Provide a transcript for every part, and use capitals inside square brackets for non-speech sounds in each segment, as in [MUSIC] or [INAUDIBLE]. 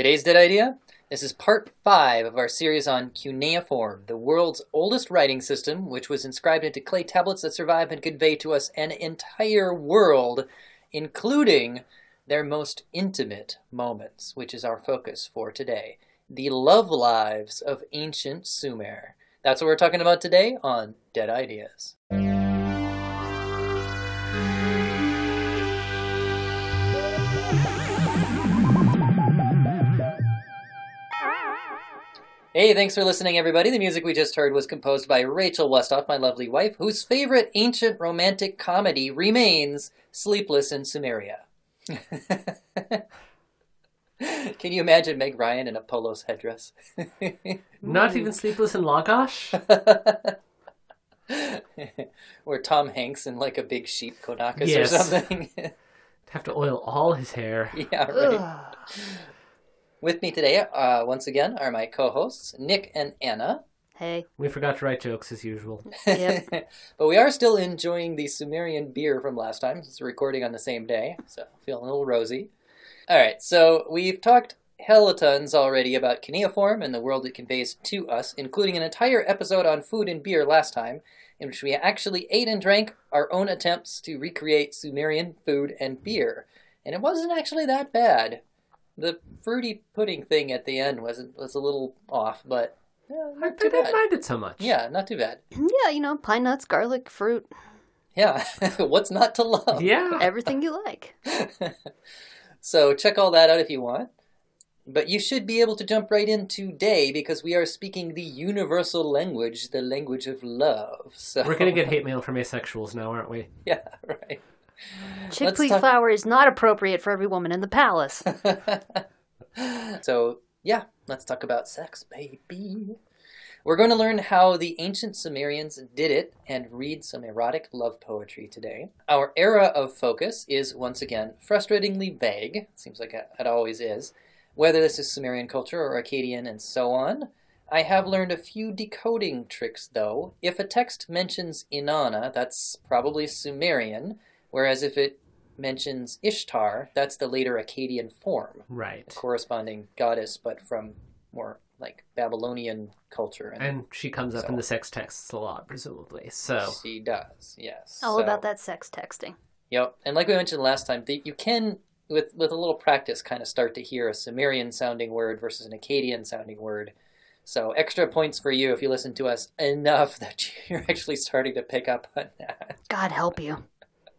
Today's Dead Idea? This is part five of our series on cuneiform, the world's oldest writing system, which was inscribed into clay tablets that survive and convey to us an entire world, including their most intimate moments, which is our focus for today. The love lives of ancient Sumer. That's what we're talking about today on Dead Ideas. Hey, thanks for listening, everybody. The music we just heard was composed by Rachel Westoff, my lovely wife, whose favorite ancient romantic comedy remains Sleepless in Sumeria. [LAUGHS] Can you imagine Meg Ryan in a Polos headdress? [LAUGHS] Not even Sleepless in Lagash? [LAUGHS] or Tom Hanks in like a big sheep kaunakes Yes. or something. Have to oil all his hair. yeah, right. With me today, uh, once again, are my co-hosts Nick and Anna. Hey. We forgot to write jokes as usual. [LAUGHS] Yep. but we are still enjoying the Sumerian beer from last time. It's recording on the same day, so feeling a little rosy. All right, so we've talked hellatons already about cuneiform and the world it conveys to us, including an entire episode on food and beer last time, in which we actually ate and drank our own attempts to recreate Sumerian food and beer. And it wasn't actually that bad. The fruity pudding thing at the end was was a little off, but yeah, I too didn't bad. mind it so much. Yeah, not too bad. Yeah, you know, pine nuts, garlic, fruit, Yeah, [LAUGHS] what's not to love? Yeah. everything you like. [LAUGHS] so check all that out if you want. But you should be able to jump right in today because we are speaking the universal language, the language of love. So We're gonna get [LAUGHS] hate mail from asexuals now, aren't we? yeah, right. [SIGHS] Chickpea talk- flour is not appropriate for every woman in the palace. [LAUGHS] so yeah, let's talk about sex, baby. We're going to learn how the ancient Sumerians did it and read some erotic love poetry today. Our era of focus is once again frustratingly vague. Seems like it always is. Whether this is Sumerian culture or Akkadian and so on. I have learned a few decoding tricks though. If a text mentions Inanna, that's probably Sumerian, whereas if it mentions Ishtar, that's the later Akkadian form Right. corresponding goddess, but from more like Babylonian culture. And she comes up So- in the sex texts a lot, presumably. So she does, yes. All So- about that sex texting. Yep, and like we mentioned last time, the, you can with with a little practice kind of start to hear a Sumerian sounding word versus an Akkadian sounding word. So extra points for you if you listen to us enough [LAUGHS] that you're actually starting to pick up on that. God help you.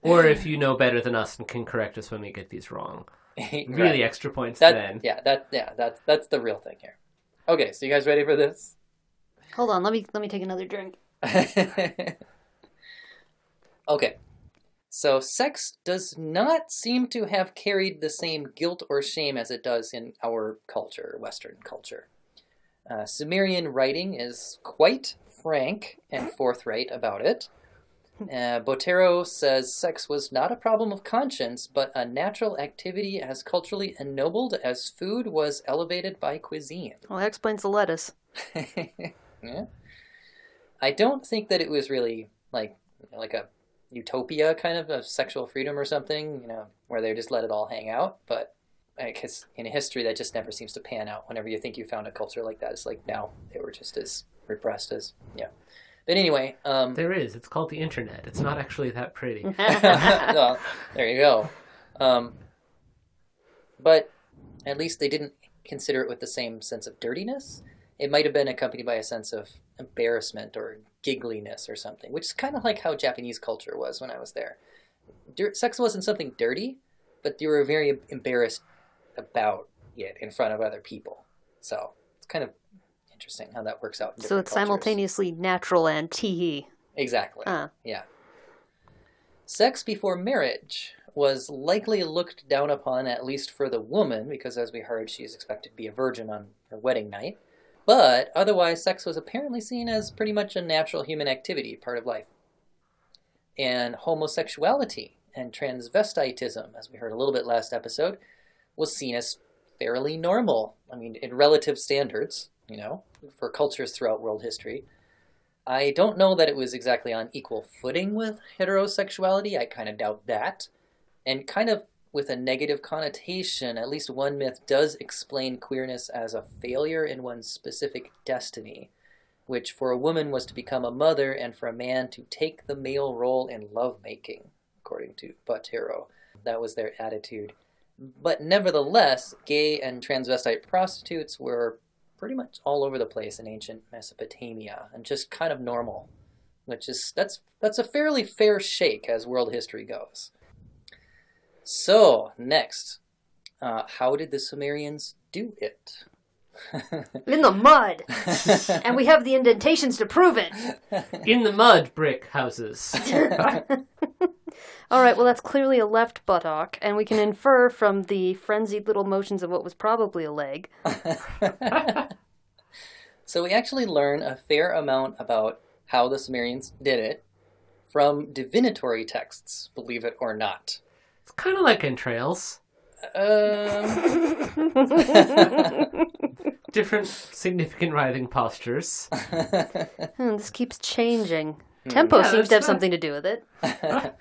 Or if you know better than us and can correct us when we get these wrong. [LAUGHS] Really Right. extra points That then. yeah, that yeah, that's that's the real thing here. Okay, so you guys ready for this? Hold on, let me let me take another drink. [LAUGHS] okay. So, sex does not seem to have carried the same guilt or shame as it does in our culture, Western culture. Uh, Sumerian writing is quite frank and forthright about it. Uh, Bottéro says sex was not a problem of conscience, but a natural activity as culturally ennobled as food was elevated by cuisine. Well, that explains the lettuce. [LAUGHS] yeah. I don't think that it was really like like a utopia kind of of sexual freedom or something, you know, where they just let it all hang out. But I guess in history, that just never seems to pan out. Whenever you think you found a culture like that, it's like no, they were just as repressed as yeah. But anyway, um, There is. It's called the internet. It's not actually that pretty. [LAUGHS] [LAUGHS] well, there you go. Um, but at least they didn't consider it with the same sense of dirtiness. It might have been accompanied by a sense of embarrassment or giggliness or something, which is kind of like how Japanese culture was when I was there. Dir- sex wasn't something dirty, but you were very embarrassed about it in front of other people. So it's kind of interesting how that works out. In so it's cultures. simultaneously natural and tee Exactly. Uh. Yeah. Sex before marriage was likely looked down upon, at least for the woman, because as we heard, she's expected to be a virgin on her wedding night. But otherwise, sex was apparently seen as pretty much a natural human activity, part of life. And homosexuality and transvestitism, as we heard a little bit last episode, was seen as fairly normal. I mean, in relative standards, you know, for cultures throughout world history. I don't know that it was exactly on equal footing with heterosexuality. I kind of doubt that. And kind of with a negative connotation. At least one myth does explain queerness as a failure in one's specific destiny, which for a woman was to become a mother and for a man to take the male role in lovemaking, according to Bottéro. That was their attitude. But nevertheless, gay and transvestite prostitutes were pretty much all over the place in ancient Mesopotamia and just kind of normal, which is that's that's a fairly fair shake as world history goes. So next, uh, how did the Sumerians do it? In the mud. [LAUGHS] and we have the indentations to prove it. In the mud, brick houses. [LAUGHS] [LAUGHS] All right, well, that's clearly a left buttock, and we can infer from the frenzied little motions of what was probably a leg. so we actually learn a fair amount about how the Sumerians did it from divinatory texts, believe it or not. It's kind of like entrails. Um, [LAUGHS] Different significant writhing postures. [LAUGHS] Hmm, this keeps changing. Tempo Yeah, seems that's to have not- something to do with it. [LAUGHS]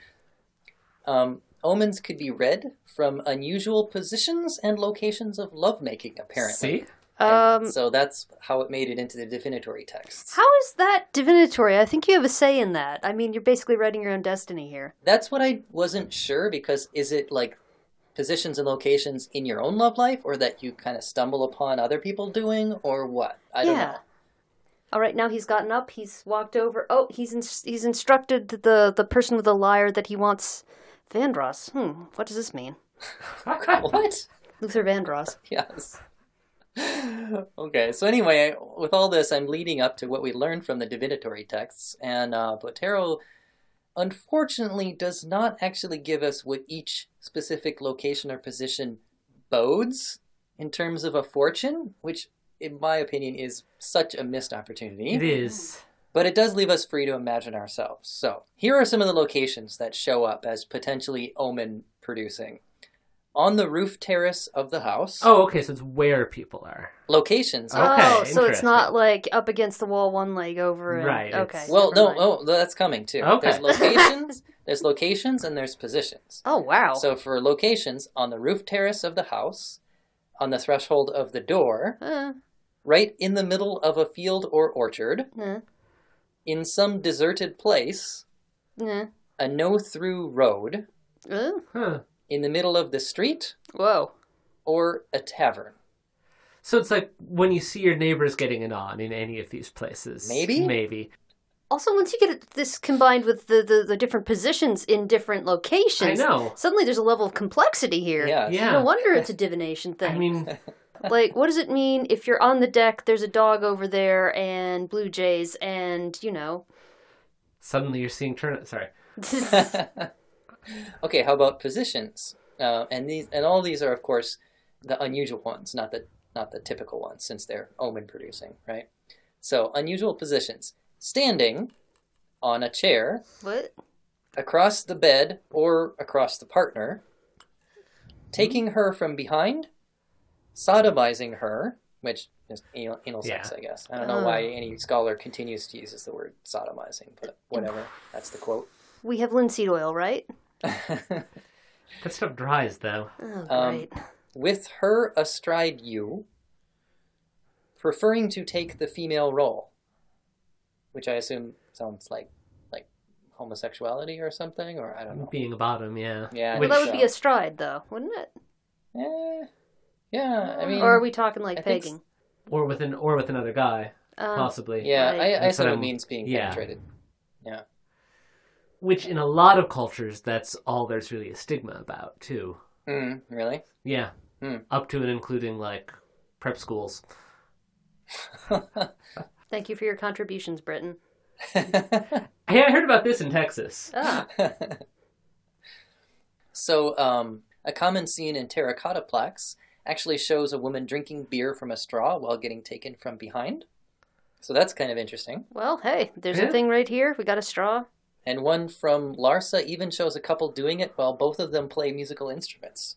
um, omens could be read from unusual positions and locations of lovemaking, apparently. See? And Um, so that's how it made it into the divinatory texts. how is that divinatory? I think you have a say in that. I mean, you're basically writing your own destiny here. That's what I wasn't sure because is it like positions and locations in your own love life or that you kind of stumble upon other people doing or what? I don't Yeah. know. All right, now he's gotten up. He's walked over. Oh, he's ins- he's instructed the the person with the lyre that he wants Vandross. Hmm, what does this mean? [LAUGHS] what? Luther Vandross. [LAUGHS] Yes. okay, so anyway, with all this, I'm leading up to what we learned from the divinatory texts, and uh, Bottéro unfortunately does not actually give us what each specific location or position bodes in terms of a fortune, which, in my opinion, is such a missed opportunity. It is. But it does leave us free to imagine ourselves. So, here are some of the locations that show up as potentially omen producing. On the roof terrace of the house. Oh, okay, so it's where people are. Locations. Okay, oh, so it's not like up against the wall, one leg over. And, Right, Okay. Well, no, mind. oh, that's coming too. Okay. There's [LAUGHS] locations, there's locations, and there's positions. Oh wow. So for locations, on the roof terrace of the house, on the threshold of the door, Uh, right in the middle of a field or orchard, uh, in some deserted place, uh, a no-through road, uh, Huh. in the middle of the street, whoa. or a tavern. So it's like when you see your neighbors getting it on in any of these places. Maybe? Maybe. Also, once you get this combined with the, the, the different positions in different I locations, know. suddenly there's a level of complexity here. Yeah. Yeah. No wonder it's a [LAUGHS] divination thing. I mean, [LAUGHS] like, what does it mean if you're on the deck, there's a dog over there, and blue jays, and, you know. suddenly you're seeing turn. Sorry. [LAUGHS] okay, how about positions? Uh, and these and all these are, of course, the unusual ones, not the not the typical ones, since they're omen producing, right? So unusual positions: standing on a chair, what? across the bed or across the partner, taking her from behind, sodomizing her, which is anal, anal sex, Yeah. I guess. I don't know why any scholar continues to use the word sodomizing, but whatever. That's the quote. We have linseed oil, right? [LAUGHS] That stuff dries though. Oh, Um, great. with her astride you, preferring to take the female role, which I assume sounds like like homosexuality or something, or I don't know. Being a bottom, yeah. Yeah, well, that would be so. a stride, though, wouldn't it? Yeah. yeah, I mean, or are we talking like I think pegging? Or with an or with another guy, Um, possibly. yeah, Right. I, I assume it means being yeah. penetrated. Yeah. Which in a lot of cultures, that's all there's really a stigma about too. Mm, really? Yeah. Hmm. Up to and including like prep schools. [LAUGHS] Thank you for your contributions, Britain. [LAUGHS] Hey, I heard about this in Texas. Ah, [LAUGHS] so, um, a common scene in terracotta plaques actually shows a woman drinking beer from a straw while getting taken from behind. So that's kind of interesting. well, hey, there's Yeah. a thing right here. We got a straw. And one from Larsa even shows a couple doing it while both of them play musical instruments.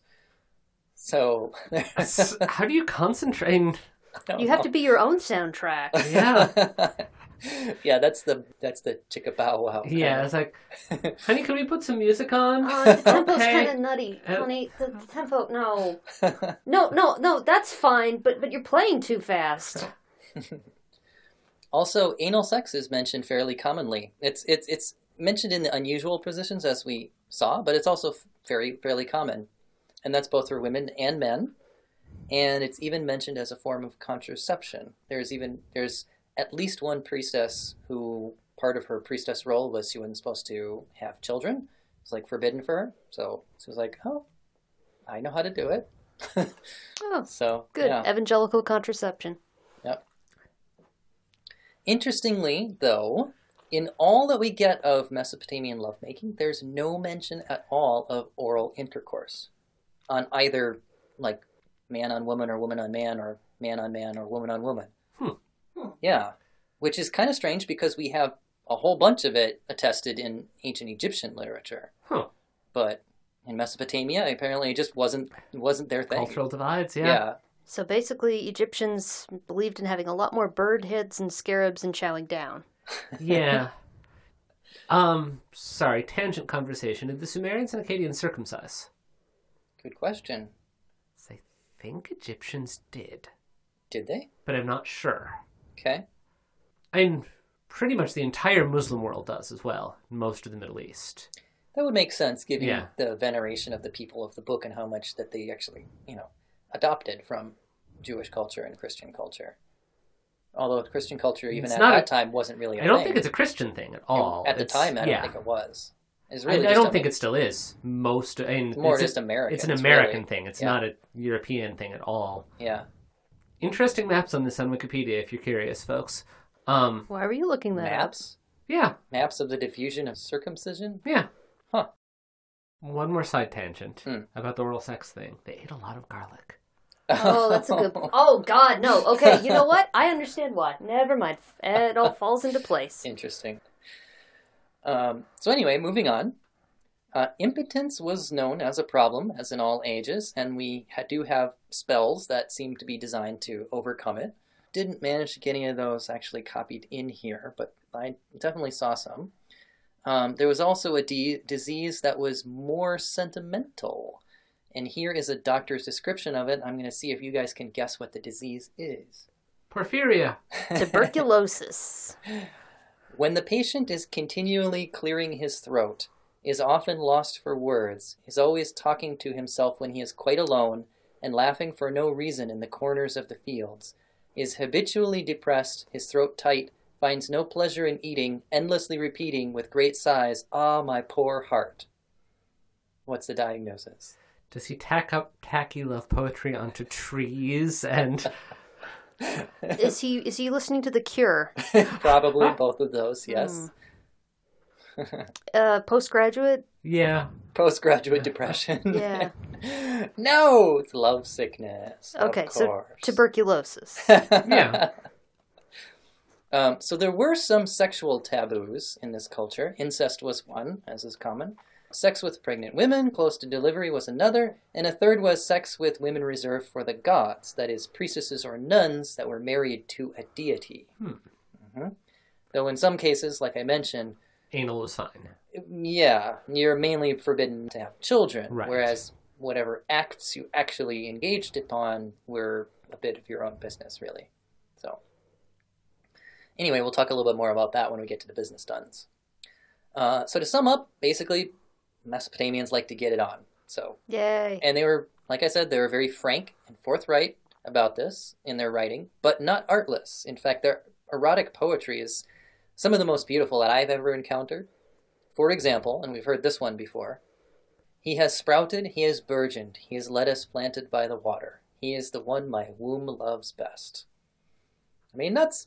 So, [LAUGHS] How do you concentrate? I don't You have know. to be your own soundtrack. [LAUGHS] Yeah. [LAUGHS] yeah, that's the that's the chicka bow wow. Yeah, it's like, [LAUGHS] honey, can we put some music on? Uh, the tempo's Okay. kind of nutty, Uh, honey. The, the tempo, no, no, no, no. That's fine, but but you're playing too fast. Also, anal sex is mentioned fairly commonly. It's it's it's mentioned in the unusual positions as we saw, but it's also f- very fairly common, and that's both for women and men. And it's even mentioned as a form of contraception. There's even there's at least one priestess who part of her priestess role was she wasn't supposed to have children. It's like forbidden for her. So she was like, "Oh, I know how to do it." [LAUGHS] Oh, so good. yeah. Evangelical contraception. Yep. Interestingly, though, in all that we get of Mesopotamian lovemaking, there's no mention at all of oral intercourse on either like man on woman or woman on man or man on man or woman on woman. Hmm. Hmm. Yeah, which is kind of strange because we have a whole bunch of it attested in ancient Egyptian literature, Huh. but in Mesopotamia, apparently it just wasn't wasn't their thing. Cultural divides, yeah. yeah. So basically, Egyptians believed in having a lot more bird heads and scarabs and chowing down. [LAUGHS] Yeah. um, sorry, tangent conversation. Did the Sumerians and Akkadians circumcise? Good question. I think Egyptians did, Did they? but I'm not sure. Okay. And pretty much the entire Muslim world does as well, most of the Middle East. That would make sense, given Yeah. the veneration of the people of the book and how much that they actually, you know, adopted from Jewish culture and Christian culture. Although Christian culture, even It's at that a- time, wasn't really. I I don't think it's a Christian thing at all. At the It's- time, I don't yeah. think it was. It's I, really. I just don't a- think it still is. Most, I mean, more it's just a- American. It's an American really. thing. It's Yeah. not a European thing at all. Yeah. Interesting maps on this on Wikipedia, if you're curious, folks. Um, Why were you looking that up? Maps. yeah, Maps of the diffusion of circumcision. yeah. Huh. One more side tangent Hmm. about the oral sex thing. They ate a lot of garlic. Oh, that's a good. [LAUGHS] Oh God, no. Okay, you know what? I understand why. Never mind. It all falls into place. Interesting. Um, so anyway, moving on. Uh, impotence was known as a problem, as in all ages, and we ha- do have spells that seem to be designed to overcome it. Didn't manage to get any of those actually copied in here, but I definitely saw some. Um, there was also a de- disease that was more sentimental, and here is a doctor's description of it. I'm going to see if you guys can guess what the disease is. Porphyria. Tuberculosis. [LAUGHS] When the patient is continually clearing his throat, is often lost for words, is always talking to himself when he is quite alone, and laughing for no reason in the corners of the fields, is habitually depressed, his throat tight, finds no pleasure in eating, endlessly repeating with great sighs, Ah, my poor heart. What's the diagnosis? Does he tack up tacky love poetry onto trees and [LAUGHS] Is he is he listening to The Cure? [LAUGHS] Probably both of those, yes. Uh, postgraduate. yeah? Postgraduate depression. [LAUGHS] Yeah. [LAUGHS] no, it's love sickness. of Okay, so tuberculosis. Yeah. Um, so there were some sexual taboos in this culture. Incest was one, as is common. Sex with pregnant women close to delivery was another, and a third was sex with women reserved for the gods, that is, priestesses or nuns that were married to a deity. Hmm. Mhm. Though in some cases, like I mentioned, Anal was fine. yeah, you're mainly forbidden to have children, Right. whereas whatever acts you actually engaged upon were a bit of your own business, really. So, anyway, we'll talk a little bit more about that when we get to the business duns. Uh, so, to sum up, basically, Mesopotamians like to get it on. So, Yay. and they were, like I said, they were very frank and forthright about this in their writing, but not artless. In fact, their erotic poetry is some of the most beautiful that I've ever encountered. For example, and we've heard this one before He has sprouted, he has burgeoned, he is lettuce planted by the water. He is the one my womb loves best. I mean, that's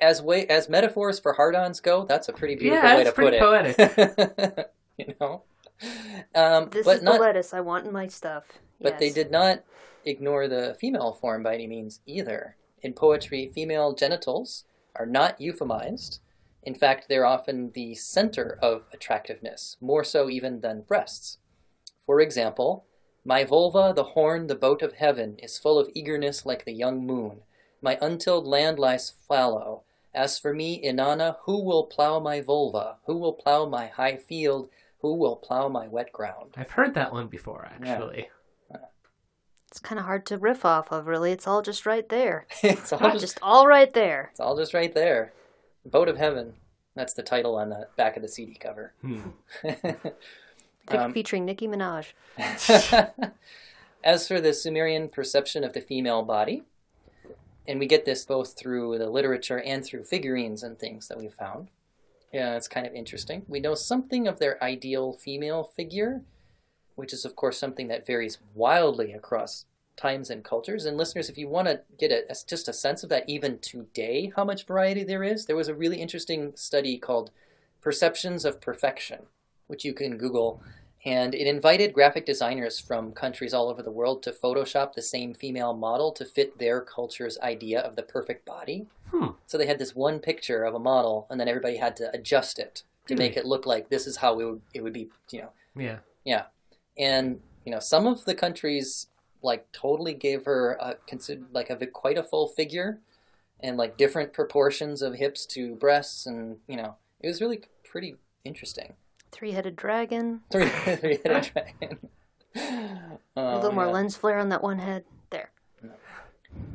as way as metaphors for hard-ons go. That's a pretty beautiful Yeah, way it's to put pretty it. [LAUGHS] you know, um, This but is not the lettuce I want in my stuff. but they did not ignore the female form by any means either. In poetry, female genitals are not euphemized. In fact, they're often the center of attractiveness, more so even than breasts. For example, my vulva, the horn, the boat of heaven, is full of eagerness like the young moon. My untilled land lies fallow. As for me, Inanna, who will plow my vulva? Who will plow my high field? Who will plow my wet ground? I've heard that one before, actually. It's kind of hard to riff off of, really. It's all just right there. [LAUGHS] it's all Just, just, all right there. it's all just right there. Boat of Heaven. That's the title on the back of the CD cover. Hmm. [LAUGHS] Um, featuring Nicki Minaj. [LAUGHS] As for the Sumerian perception of the female body, and we get this both through the literature and through figurines and things that we found. Yeah, it's kind of interesting. We know something of their ideal female figure, which is, of course, something that varies wildly across times and cultures. And listeners, if you want to get a, just a sense of that, even today, how much variety there is, there was a really interesting study called Perceptions of Perfection, which you can Google and it invited graphic designers from countries all over the world to Photoshop the same female model to fit their culture's idea of the perfect body. Hmm. So they had this one picture of a model, and then everybody had to adjust it to make it look like this is how it would, it would be, you know. Yeah. Yeah. And you know, some of the countries like totally gave her a consider like a quite a full figure, and like different proportions of hips to breasts, and you know, it was really pretty interesting. Three headed dragon. Three, [LAUGHS] three-headed [LAUGHS] dragon. a Oh, little more yeah. lens flare on that one head. There.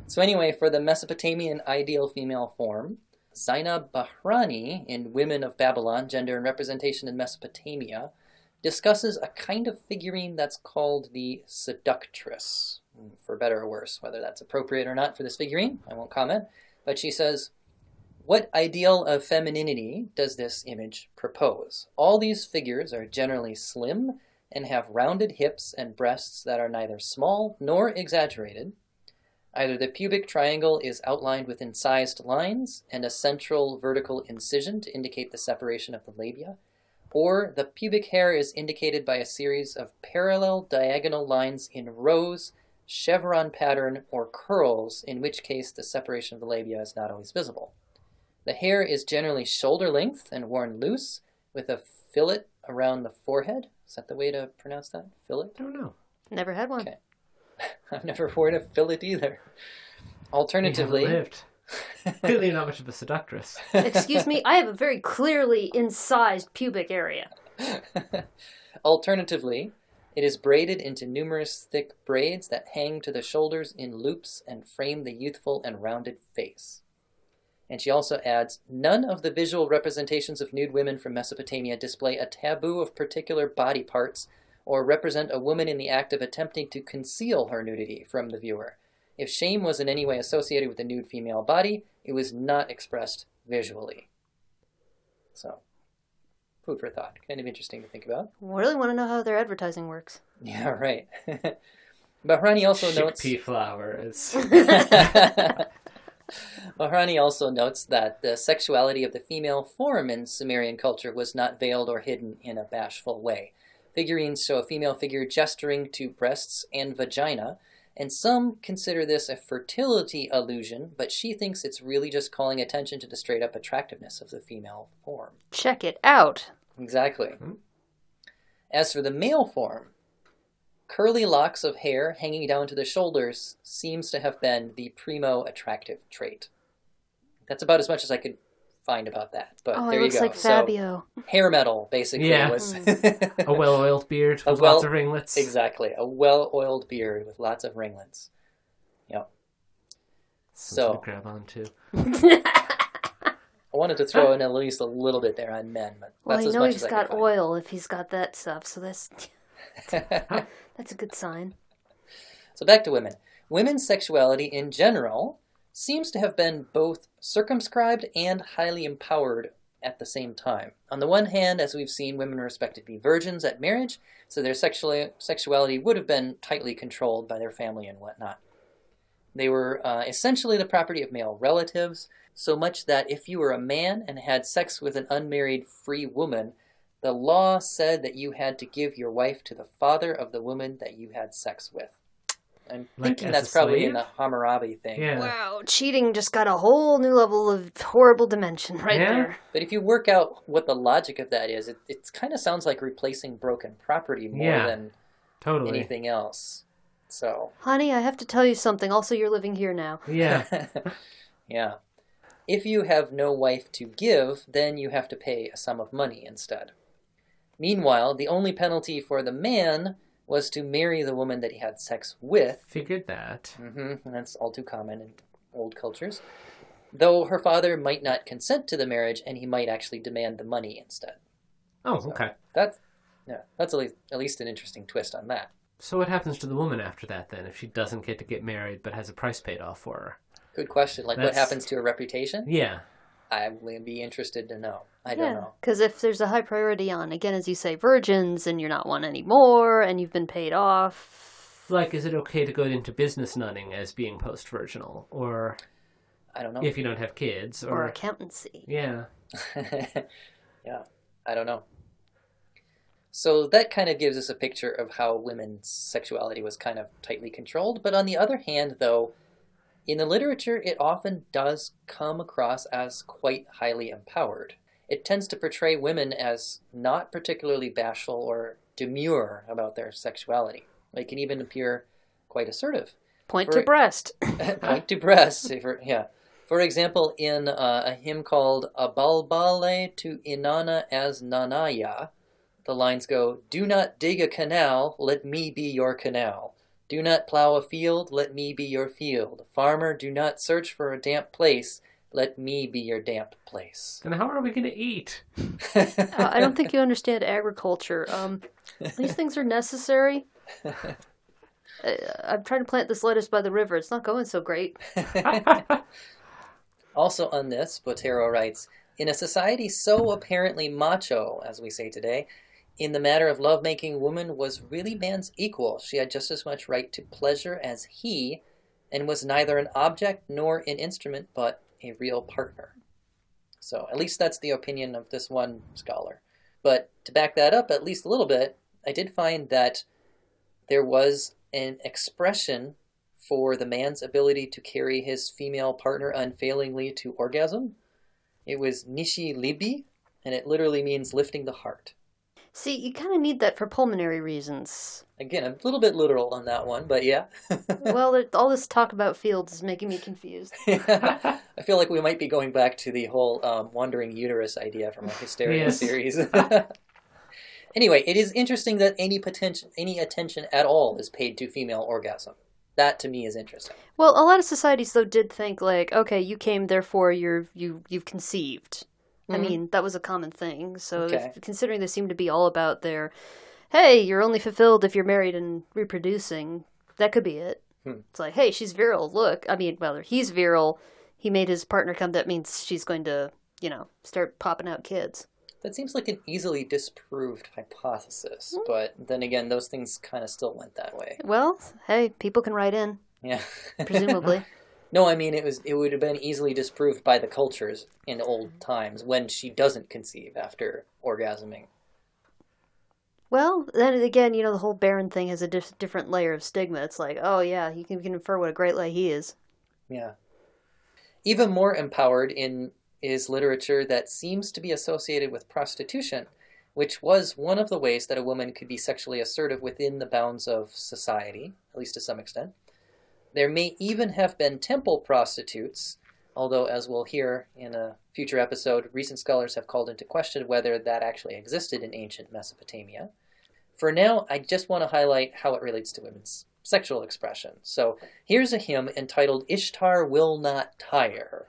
So anyway, for the Mesopotamian ideal female form, Zainab Bahrani in Women of Babylon, Gender and Representation in Mesopotamia, discusses a kind of figurine that's called the seductress. Mm, for better or worse, whether that's appropriate or not for this figurine, I won't comment. But she says, what ideal of femininity does this image propose? All these figures are generally slim and have rounded hips and breasts that are neither small nor exaggerated. Either the pubic triangle is outlined with incised lines and a central vertical incision to indicate the separation of the labia, or the pubic hair is indicated by a series of parallel diagonal lines in rows, chevron pattern, or curls, in which case the separation of the labia is not always visible. The hair is generally shoulder length and worn loose, with a fillet around the forehead. Is that the way to pronounce that? Fillet? I don't know. Never had one. Okay. [LAUGHS] I've never worn a fillet either. Alternatively, lived. [LAUGHS] Clearly not much of a seductress. Excuse me, I have a very clearly incised pubic area. [LAUGHS] Alternatively, it is braided into numerous thick braids that hang to the shoulders in loops and frame the youthful and rounded face. And she also adds None of the visual representations of nude women from Mesopotamia display a taboo of particular body parts or represent a woman in the act of attempting to conceal her nudity from the viewer. If shame was in any way associated with the nude female body, it was not expressed visually. So, food for thought. Kind of interesting to think about. Really want to know how their advertising works. [LAUGHS] Yeah, right. [LAUGHS] Bahrani also notes. Chickpea flowers. [LAUGHS] [LAUGHS] Bahrani also notes that the sexuality of the female form in Sumerian culture was not veiled or hidden in a bashful way. Figurines show a female figure gesturing to breasts and vagina, and some consider this a fertility illusion, but she thinks it's really just calling attention to the straight up attractiveness of the female form. Check it out. Exactly. Hmm. As for the male form, curly locks of hair hanging down to the shoulders seems to have been the primo attractive trait. That's about as much as I could find about that. But oh, there it you looks go. like so Fabio. hair metal basically Yeah. was hmm. [LAUGHS] a well-oiled beard A with well- lots of ringlets. exactly a well-oiled beard with lots of ringlets. Yep. Something So to grab onto. [LAUGHS] I wanted to throw in at least a little bit there on men, but well, that's you as know much he's as got oil if he's got that stuff, so that's find. [LAUGHS] that's a good sign. So back to women. Women's sexuality in general seems to have been both circumscribed and highly empowered at the same time. On the one hand, as we've seen, women were expected to be virgins at marriage, so their sexual sexuality would have been tightly controlled by their family and whatnot. They were uh, essentially the property of male relatives, so much that if you were a man and had sex with an unmarried free woman, the law said that you had to give your wife to the father of the woman that you had sex with. I'm Like thinking that's probably in the Hammurabi thing. Yeah. Wow, cheating just got a whole new level of horrible dimension right Yeah. there. But if you work out what the logic of that is, it, it kind of sounds like replacing broken property more Yeah. than Totally. anything else. So, Honey, I have to tell you something. Also, you're living here now. Yeah. [LAUGHS] yeah. If you have no wife to give, then you have to pay a sum of money instead. Meanwhile, the only penalty for the man was to marry the woman that he had sex with. Figured that. hmm That's all too common in old cultures. Though her father might not consent to the marriage, and he might actually demand the money instead. Oh, So- okay. That's yeah, that's at least, at least an interesting twist on that. So what happens to the woman after that then, if she doesn't get to get married but has a price paid off for her? Good question. Like, what happens to her reputation? Yeah. I would be interested to know. I don't know. Because if there's a high priority on, again, as you say, virgins, and you're not one anymore, and you've been paid off. Like, is it okay to go into business nunning as being post virginal? Or I don't know. if you don't have kids? Or Or. accountancy. Yeah. [LAUGHS] yeah, I don't know. So that kind of gives us a picture of how women's sexuality was kind of tightly controlled. But on the other hand, though, in the literature, it often does come across as quite highly empowered. It tends to portray women as not particularly bashful or demure about their sexuality. They can even appear quite assertive. Point For- to breast. [LAUGHS] point to breast. For, yeah. For example, in uh, a hymn called a balbale to Inanna as Nanaya, the lines go, Do not dig a canal, let me be your canal. Do not plow a field, let me be your field. Farmer, do not search for a damp place, let me be your damp place. Then how are we going to eat? [LAUGHS] Uh, I don't think you understand agriculture. Um, these things are necessary. [LAUGHS] Uh, I'm trying to plant this lettuce by the river. It's not going so great. [LAUGHS] Also on this, Bottéro writes, in a society so apparently macho, as we say today, in the matter of lovemaking, woman was really man's equal. She had just as much right to pleasure as he, and was neither an object nor an instrument, but a real partner. So, at least that's the opinion of this one scholar. But to back that up at least a little bit, I did find that there was an expression for the man's ability to carry his female partner unfailingly to orgasm. It was nishi libi, and it literally means lifting the heart. See, you kind of need that for pulmonary reasons. Again, a little bit literal on that one, but yeah. [LAUGHS] Well, it, all this talk about fields is making me confused. [LAUGHS] I feel like we might be going back to the whole um, wandering uterus idea from our Hysteria Yes. series. [LAUGHS] anyway, it is interesting that any potential, any attention at all is paid to female orgasm. That to me is interesting. Well, a lot of societies though did think like, okay, you came, therefore you're you you've conceived. I Mhm. mean, that was a common thing. So, if- considering they seem to be all about their, hey, you're only fulfilled if you're married and reproducing, that could be it. Hmm. It's like, hey, she's virile. Look, I mean, well, he's virile. He made his partner come. That means she's going to, you know, start popping out kids. That seems like an easily disproved hypothesis, Hmm. but then again, those things kind of still went that way. Well, hey, people can write in, Yeah. [LAUGHS] presumably. No, I mean it was it would have been easily disproved by the cultures in old mm-hmm. times when she doesn't conceive after orgasming. Well, then again, you know, the whole barren thing has a dif- different layer of stigma. It's like, oh yeah, you can, you can infer what a great lay he is. Yeah. Even more empowered in is literature that seems to be associated with prostitution, which was one of the ways that a woman could be sexually assertive within the bounds of society, at least to some extent. There may even have been temple prostitutes, although, as we'll hear in a future episode, recent scholars have called into question whether that actually existed in ancient Mesopotamia. For now, I just want to highlight how it relates to women's sexual expression. So here's a hymn entitled Ishtar Will Not Tire,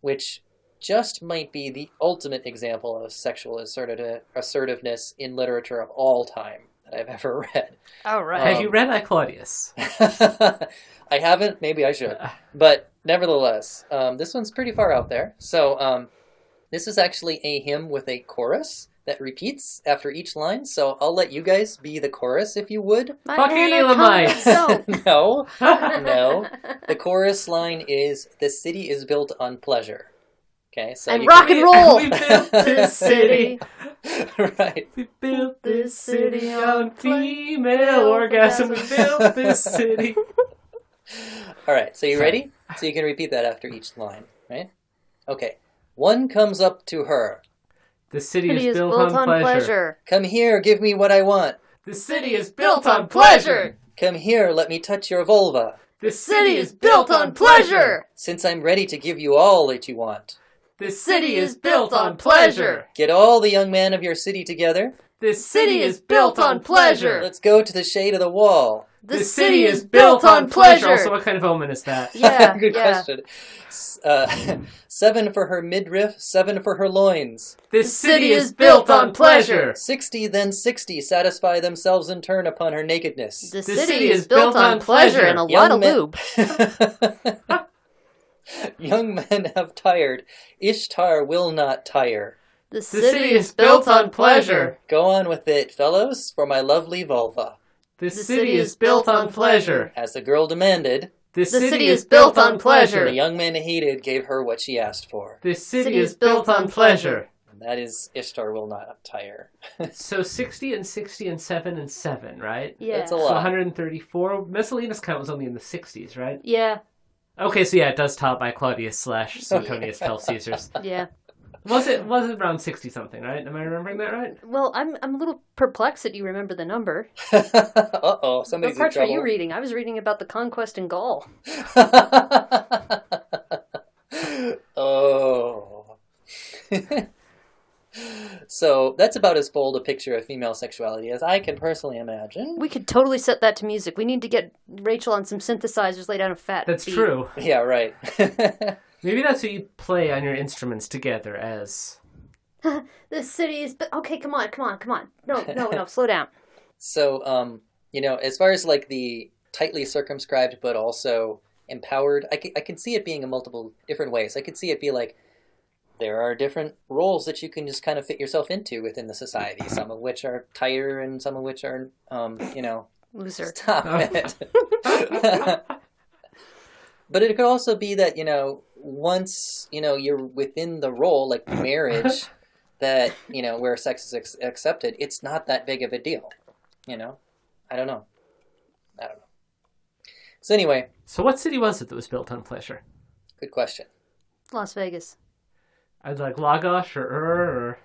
which just might be the ultimate example of sexual assertiveness in literature of all time that I've ever [LAUGHS] read. All right. Have Um, you read I Claudius? [LAUGHS] I haven't, maybe I should. But nevertheless, um, this one's pretty far out there. So um, this is actually a hymn with a chorus that repeats after each line. So I'll let you guys be the chorus if you would. My Fucking Elamites, Elamites. no, [LAUGHS] no. The chorus line is "The city is built on pleasure." Okay, so And rock can- and roll. [LAUGHS] We built this city. [LAUGHS] right. We built this city on [LAUGHS] female orgasm. We built this city. All right, so you ready? So you can repeat that after each line, right? Okay. One comes up to her. The city City is built, on, pleasure. Come here, give me what I want. The city is built on pleasure. Come here, let me touch your vulva. The City is built on pleasure. Since I'm ready to give you all that you want. This city is built on pleasure. Get all the young men of your city together. This city is built on pleasure. Let's go to the shade of the wall. The This city is built on pleasure. Also, what kind of omen is that? Yeah, [LAUGHS] Good yeah. question. Uh, [LAUGHS] seven for her midriff, seven for her loins. This city is built on pleasure. Sixty, then sixty satisfy themselves in turn upon her nakedness. The city, is built on pleasure and a lot of men- lube. [LAUGHS] [LAUGHS] Young men have tired. Ishtar will not tire. The The city is built on pleasure. Go on with it, fellows, for my lovely vulva. This The city is built on pleasure. As the girl demanded, This The city is built on pleasure. the young man hated gave her what she asked for. The city is built on pleasure. And that is Ishtar will not tire. [LAUGHS] So 60 and 60 and 7 and 7, right? Yeah. That's a So lot. 134. Messalina's count was only in the 60s, right? Yeah, Okay, so yeah, it does top by Claudius slash Suetonius Twelve Caesars. [LAUGHS] yeah. Was it was it around 60 something, right? Am I remembering that right? Well, I'm I'm a little perplexed that you remember the number. [LAUGHS] uh oh, What somebody's in parts were trouble. you reading? I was reading about the conquest in Gaul. [LAUGHS] oh. So that's about as bold a picture of female sexuality as I can personally imagine. We could totally set that to music. We need to get Rachel on some synthesizers, lay down a fat. That's beat. true. Yeah, right. [LAUGHS] Maybe that's what you play on your instruments together as. [LAUGHS] The city is. Okay, come on, come on, come on. No, no, no. slow down. [LAUGHS] so, um, you know, as far as like the tightly circumscribed but also empowered, I can, I can see it being in multiple different ways. I could see it be like there are different roles that you can just kind of fit yourself into within the society, some of which are tighter and some of which are, um, you know, Loser. Stop it. [LAUGHS] but it could also be that, you know, once, you know, you're within the role, like marriage, [LAUGHS] that, you know, where sex is ex- accepted, it's not that big of a deal. You know? I don't know. I don't know. So, anyway, So what city was it that was built on pleasure? good question. Las Vegas. I'd like Lagos or Ur or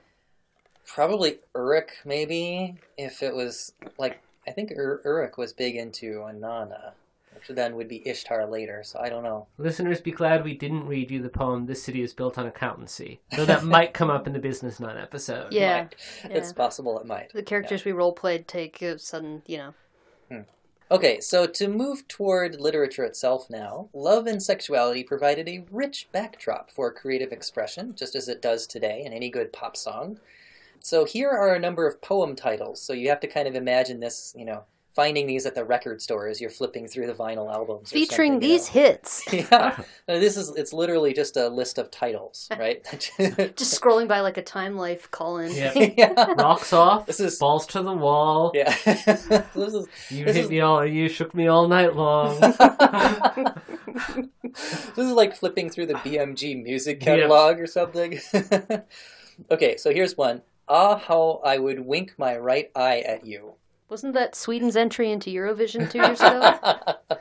Probably Uruk, maybe, if it was, like, I think Ur- Uruk was big into Inanna, which then would be Ishtar later, so I don't know. listeners be glad we didn't read you the poem This City is Built on Accountancy. Though that might come up in the business nun episode. Yeah, yeah. It's possible it might. The characters we role played take a sudden, you know. Hmm. Okay, so to move toward literature itself now, love and sexuality provided a rich backdrop for creative expression, just as it does today in any good pop song. So here are a number of poem titles. So you have to kind of imagine this, you know, finding these at the record store as you're flipping through the vinyl albums. Featuring something, you these hits. [LAUGHS] yeah, this is it's literally just a list of titles, [LAUGHS] right? Just scrolling by like a Time Life call in. Yeah. [LAUGHS] yeah, Rocks off, This is- balls to the wall. yeah. this is You This hit is- me all, you shook me all night long. this is like flipping through the BMG music Yeah. catalog or something. okay, so here's one. Ah, how I would wink my right eye at you. Wasn't that Sweden's entry into Eurovision two years ago? [LAUGHS]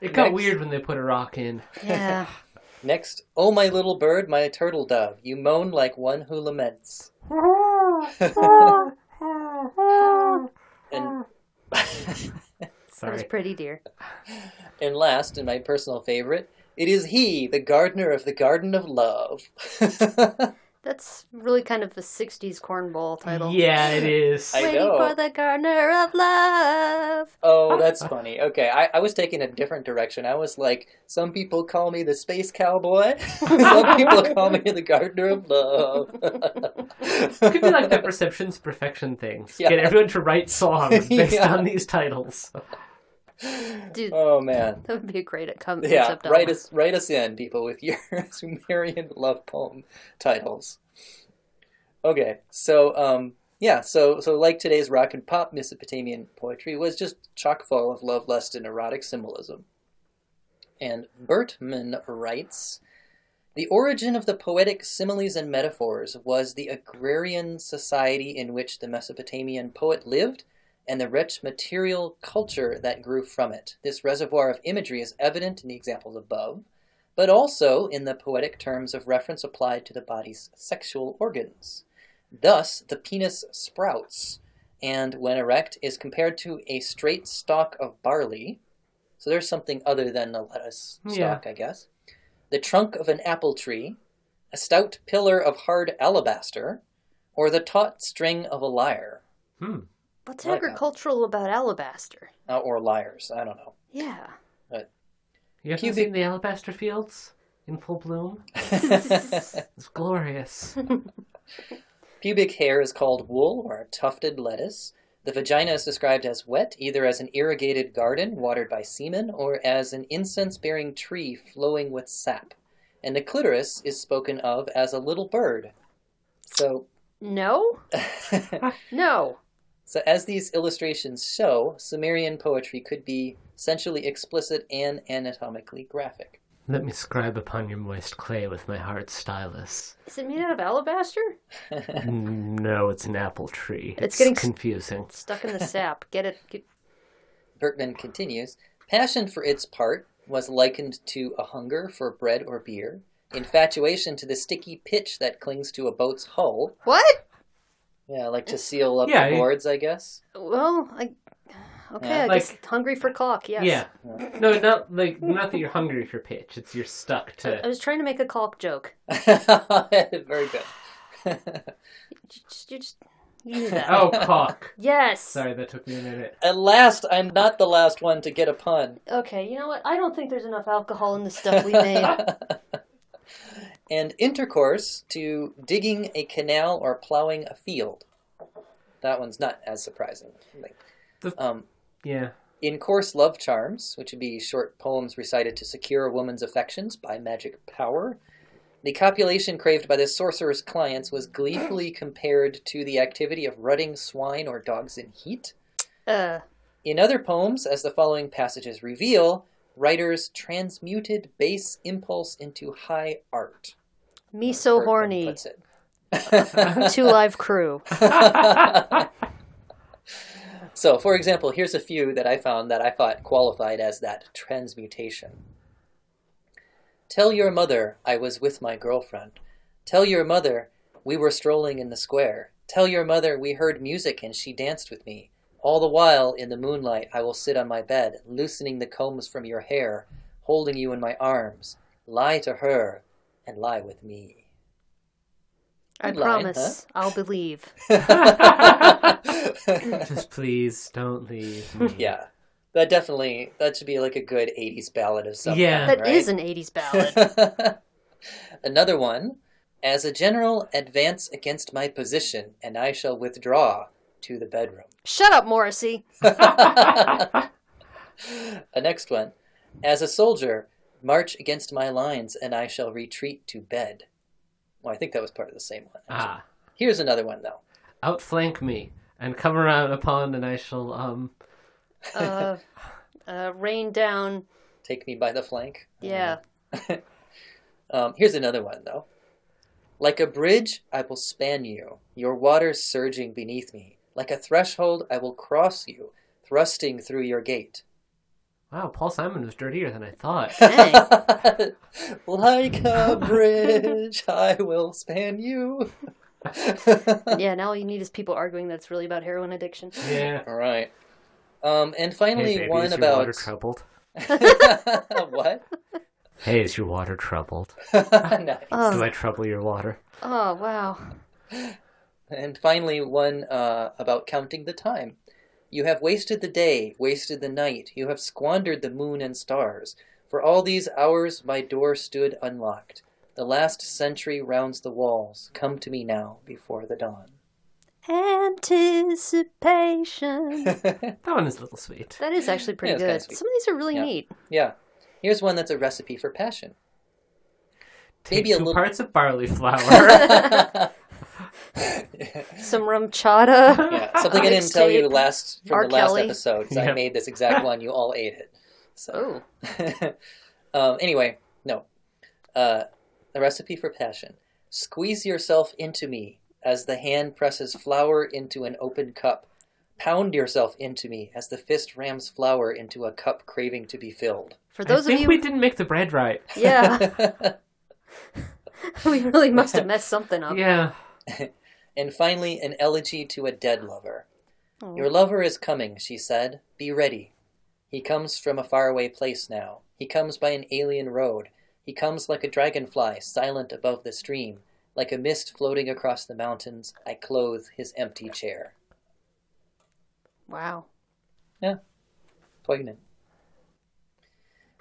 It got Next. weird when they put a rock in. yeah. [LAUGHS] Next, oh my little bird, my turtle dove, you moan like one who laments. and [LAUGHS] That was Sorry. pretty dear. and last, and my personal favorite, it is he, the gardener of the garden of love. That's really kind of the 60s cornball title. Yeah, it [LAUGHS] is. I Waiting know. for the gardener of love. Oh, [LAUGHS] that's funny. Okay, I, I was taking a different direction. I was like, some people call me the space cowboy. [LAUGHS] some people call me the gardener of love. It could be like the perceptions perfection things. Yeah. Get everyone to write songs based Yeah. on these titles. Dude, oh man. that would be a great com- Yeah, write us write us in, people, with your [LAUGHS] Sumerian love poem titles. Okay, so um, yeah, so so like today's rock and pop Mesopotamian poetry was just chock full of love, lust, and erotic symbolism. And Bertman writes, the origin of the poetic similes and metaphors was the agrarian society in which the Mesopotamian poet lived and the rich material culture that grew from it. This reservoir of imagery is evident in the examples above, but also in the poetic terms of reference applied to the body's sexual organs. Thus, the penis sprouts, and when erect, is compared to a straight stalk of barley. So there's something other than a lettuce Yeah. stalk, I guess. The trunk of an apple tree, a stout pillar of hard alabaster, or the taut string of a lyre. Hmm. What's I like agricultural about alabaster? Uh, or liars. I don't know. Yeah. You haven't Pubic- seen the alabaster fields in full bloom? [LAUGHS] [LAUGHS] It's glorious. [LAUGHS] Pubic hair is called wool or tufted lettuce. The vagina is described as wet, either as an irrigated garden watered by semen or as an incense bearing tree flowing with sap. And the clitoris is spoken of as a little bird. So, No? No. So as these illustrations show, Sumerian poetry could be sensually explicit and anatomically graphic. Let me scribe upon your moist clay with my hard stylus. Is it made out of alabaster? [LAUGHS] no, it's an apple tree. It's It's, getting s- confusing. Stuck in the sap. Get it? Get... Berkman continues Passion, for its part, was likened to a hunger for bread or beer, infatuation to the sticky pitch that clings to a boat's hull. What? Yeah, like to seal up Yeah, the you- boards, I guess. Well, I. Okay, Yeah, I like- guess hungry for caulk. Yes. Yeah. No, not like not that you're hungry for pitch. It's you're stuck I, I to. was trying to make a caulk joke. [LAUGHS] Very good. [LAUGHS] You just, you just you knew that. Oh, cock. Yes. Sorry, that took me a minute. At last, I'm not the last one to get a pun. Okay, you know what? I don't think there's enough alcohol in the stuff we made. [LAUGHS] and intercourse to digging a canal or plowing a field. That one's not as surprising. The- um, Yeah. in course love charms, which would be short poems recited to secure a woman's affections by magic power, the copulation craved by the sorcerer's clients was gleefully [CLEARS THROAT] compared to the activity of rutting swine or dogs in heat. Uh, In other poems, as the following passages reveal, writers transmuted base impulse into high art. Me so horny. Two [LAUGHS] live crew. [LAUGHS] so, for example, here's a few that I found that I thought qualified as that transmutation. Tell your mother I was with my girlfriend. Tell your mother we were strolling in the square. Tell your mother we heard music and she danced with me. All the while, in the moonlight, I will sit on my bed, loosening the combs from your hair, holding you in my arms. Lie to her and lie with me. I Good line, promise. I'll believe. [LAUGHS] Just please don't leave me. yeah, that definitely that should be like a good '80s ballad of some Yeah. kind, That is right? an 80s [LAUGHS] ballad. Another one. As a general, advance against my position, and I shall withdraw to the bedroom. Shut up, Morrissey. [LAUGHS] a next one. As a soldier, march against my lines, and I shall retreat to bed. Well, I think that was part of the same one. actually. ah, Here's another one, though. outflank me and come around upon, and I shall um. Uh, [LAUGHS] uh, rain down. Take me by the flank. Yeah. [LAUGHS] Um, here's another one, though. Like a bridge, I will span you, your waters surging beneath me. Like a threshold, I will cross you, thrusting through your gate. Wow, Paul Simon was dirtier than I thought. [LAUGHS] Dang. [LAUGHS] like a [LAUGHS] bridge, I will span you. Yeah, now all you need is people arguing that it's really about heroin addiction. Yeah. All right. Um, and finally, hey, baby, one is your about water troubled? what? Hey, is your water troubled? nice. Oh. Do I trouble your water? Oh, wow. And finally, one uh, about counting the time. You have wasted the day, wasted the night. You have squandered the moon and stars. For all these hours, my door stood unlocked. The last sentry rounds the walls. Come to me now before the dawn. Anticipation. [LAUGHS] That one is a little sweet. That is actually pretty Yeah, it's kinda good. Some of these are really Yeah. neat. yeah. Here's one that's a recipe for passion. Take maybe a two little- parts of barley flour. [LAUGHS] [LAUGHS] Some RumChata. Yeah, something I didn't tell you last from R. the last Kelly. episode. 'cause I made this exact [LAUGHS] one. You all ate it. So, [LAUGHS] um, anyway, no. Uh, a recipe for passion. Squeeze yourself into me as the hand presses flour into an open cup. Pound yourself into me as the fist rams flour into a cup craving to be filled. For I those of think you, we didn't make the bread right. yeah, [LAUGHS] we really must have messed something up. Yeah. And finally, an elegy to a dead lover. Oh. Your lover is coming, she said. Be ready. He comes from a faraway place now. He comes by an alien road. He comes like a dragonfly, silent above the stream. Like a mist floating across the mountains, I clothe his empty chair. Wow. Yeah. Poignant.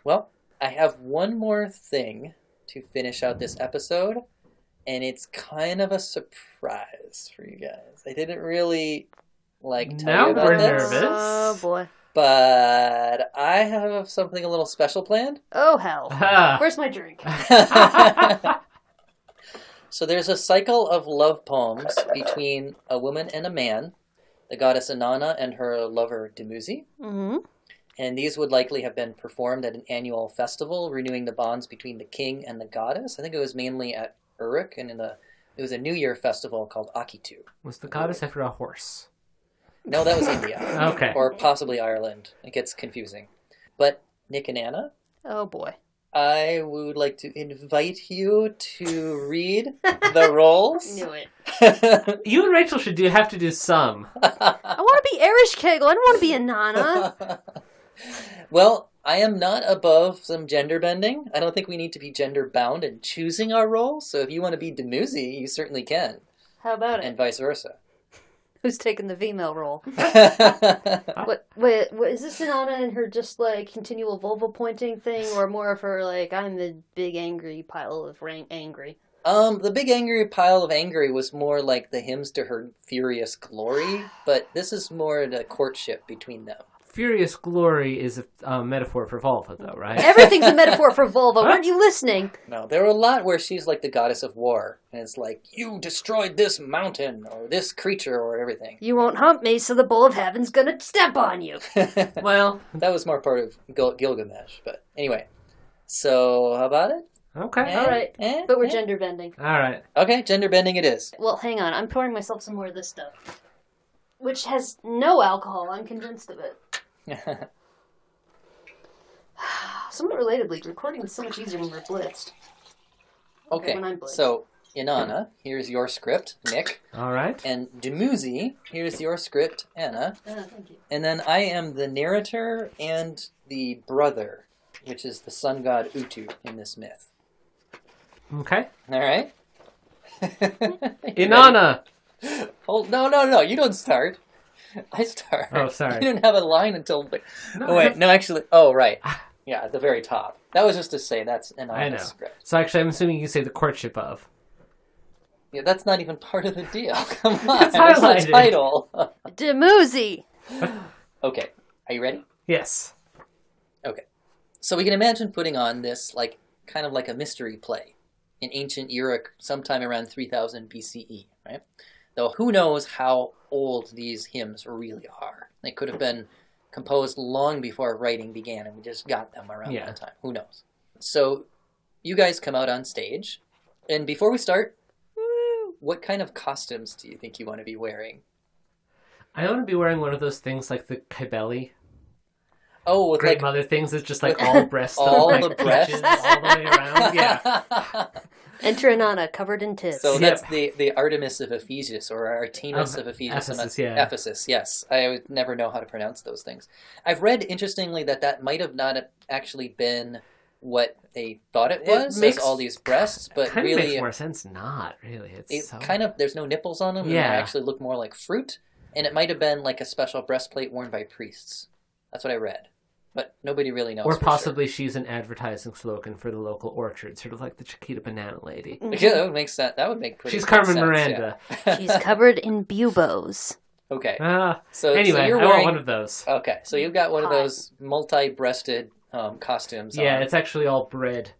Well, I have one more thing to finish out this episode, and it's kind of a surprise for you guys. I didn't really like tell Now you about we're this, nervous. Oh boy. but I have something a little special planned. Oh hell. [LAUGHS] Where's my drink? [LAUGHS] [LAUGHS] so there's a cycle of love poems between a woman and a man, the goddess Inanna and her lover Dumuzi. Mm-hmm. And these would likely have been performed at an annual festival, renewing the bonds between the king and the goddess. I think it was mainly at Uruk, and in the it was a New Year festival called Akitu. Was the goddess after a horse? No, that was India, [LAUGHS] Okay. or possibly Ireland. It gets confusing. But Nick and Anna, Oh boy. I would like to invite you to read the [LAUGHS] roles. Knew it. [LAUGHS] You and Rachel should do have to do some. I want to be Ereshkigal. I don't want to be Inanna. well, I am not above some gender bending. I don't think we need to be gender bound in choosing our roles. So if you want to be Dumuzi, you certainly can, How about it? and vice versa. [LAUGHS] Who's taking the female role? [LAUGHS] What? Wait, what, is this Inanna and her just like continual vulva pointing thing, or more of her like I'm the big angry pile of rank angry? um, the big angry pile of angry was more like the hymns to her furious glory, but this is more the courtship between them. Furious glory is a um, metaphor for vulva, though, right? Everything's a metaphor for [LAUGHS] vulva. Weren't you listening? No, there are a lot where she's like the goddess of war, and it's like you destroyed this mountain or this creature or everything. You won't hump me, so the bull of heaven's gonna step on you. [LAUGHS] well, That was more part of Gil- Gilgamesh, but anyway. So how about it? okay. Eh? All right. Eh? But we're Eh? gender bending. All right. Okay, gender bending it is. Well, hang on. I'm pouring myself some more of this stuff, which has no alcohol. I'm convinced of it. [LAUGHS] Somewhat relatedly, recording is so much easier when we're blitzed. okay, when I'm blitzed. so Inanna, here's your script, Nick, All right. and Dumuzi, here's your script, Anna, Ah, thank you. and then I am the narrator and the brother, which is the sun god Utu in this myth. Okay. All right. [LAUGHS] Inanna. Oh no no no! You don't start. [LAUGHS] I start. Oh, sorry. You didn't have a line until. The... No, Oh wait, no, actually. Oh right. Ah. Yeah, at the very top. That was just to say that's an I know. honest script. So actually, I'm assuming you say the courtship of. Yeah, that's not even part of the deal. [LAUGHS] Come [LAUGHS] on, It's that's the highlighted. title. Dumuzi! okay, are you ready? Yes. Okay, so we can imagine putting on this like kind of like a mystery play in ancient Uruk sometime around 3000 BCE, right? Though who knows how old these hymns really are. They could have been composed long before writing began and we just got them around Yeah. that time. Who knows? So you guys come out on stage and before we start, what kind of costumes do you think you want to be wearing? I want to be wearing one of those things like the Cybele, Oh, with great like mother things. It's just like all breasts, [LAUGHS] all like the breasts? all the way around. Yeah. [LAUGHS] Enter Inanna, covered in tits. So Yep. that's the, the Artemis of Ephesus or Artemis Of of Ephesus. Ephesus, yeah. Ephesus, yes. I would never know how to pronounce those things. I've read, interestingly, that that might have not actually been what they thought it It was, makes- all these breasts, but kind of really, makes more sense. Not really. It's it so... kind of, there's no nipples on them, and Yeah. they actually look more like fruit, and it might have been like a special breastplate worn by priests. That's what I read. But nobody really knows. or for possibly she's an advertising slogan for the local orchard, sort of like the Chiquita Banana Lady. Yeah, that would make sense. That would make pretty She's Carmen sense, Miranda. yeah. [LAUGHS] She's covered in buboes. okay. Ah, So, so anyway, you're I wearing, want one of those. Okay, so you've got one of those multi-breasted um, costumes. Yeah, on. it's actually all bread.